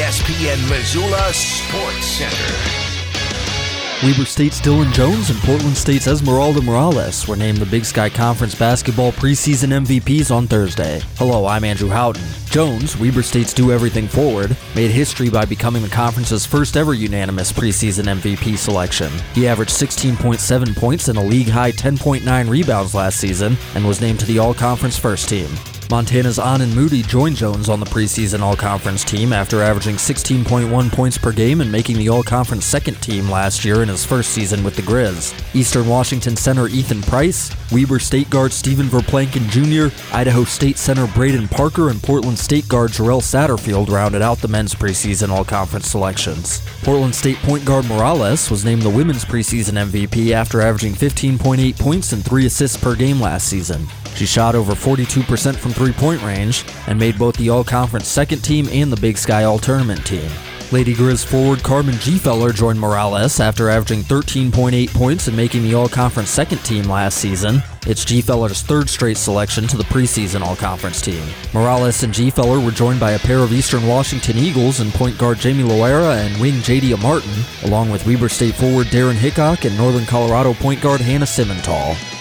ESPN Missoula Sports Center. Weber State's Dillon Jones and Portland State's Esmeralda Morales were named the Big Sky Conference basketball preseason MVPs on Thursday. Hello, I'm Andrew Houghton. Jones, Weber State's do everything forward, made history by becoming the conference's first ever unanimous preseason MVP selection. He averaged 16.7 points and a league high 10.9 rebounds last season and was named to the All Conference first team. Montana's Aanen Moody joined Jones on the preseason All Conference team after averaging 16.1 points per game and making the All Conference second team last year in his first season with the Grizz. Eastern Washington center Ethan Price, Weber State guard Stephen Verplancken Jr., Idaho State center Braden Parker, and Portland State guard Jarrell Satterfield rounded out the men's preseason All Conference selections. Portland State point guard Morales was named the women's preseason MVP after averaging 15.8 points and 3 assists per game last season. She shot over 42% from three point range and made both the All Conference second team and the Big Sky All Tournament team. Lady Grizz forward Carmen Gfeller joined Morales after averaging 13.8 points and making the All Conference second team last season. It's Gfeller's third straight selection to the preseason All Conference team. Morales and Gfeller were joined by a pair of Eastern Washington Eagles and point guard Jamie Loera and wing Jadia Martin, along with Weber State forward Darren Hickok and Northern Colorado point guard Hannah Simmental.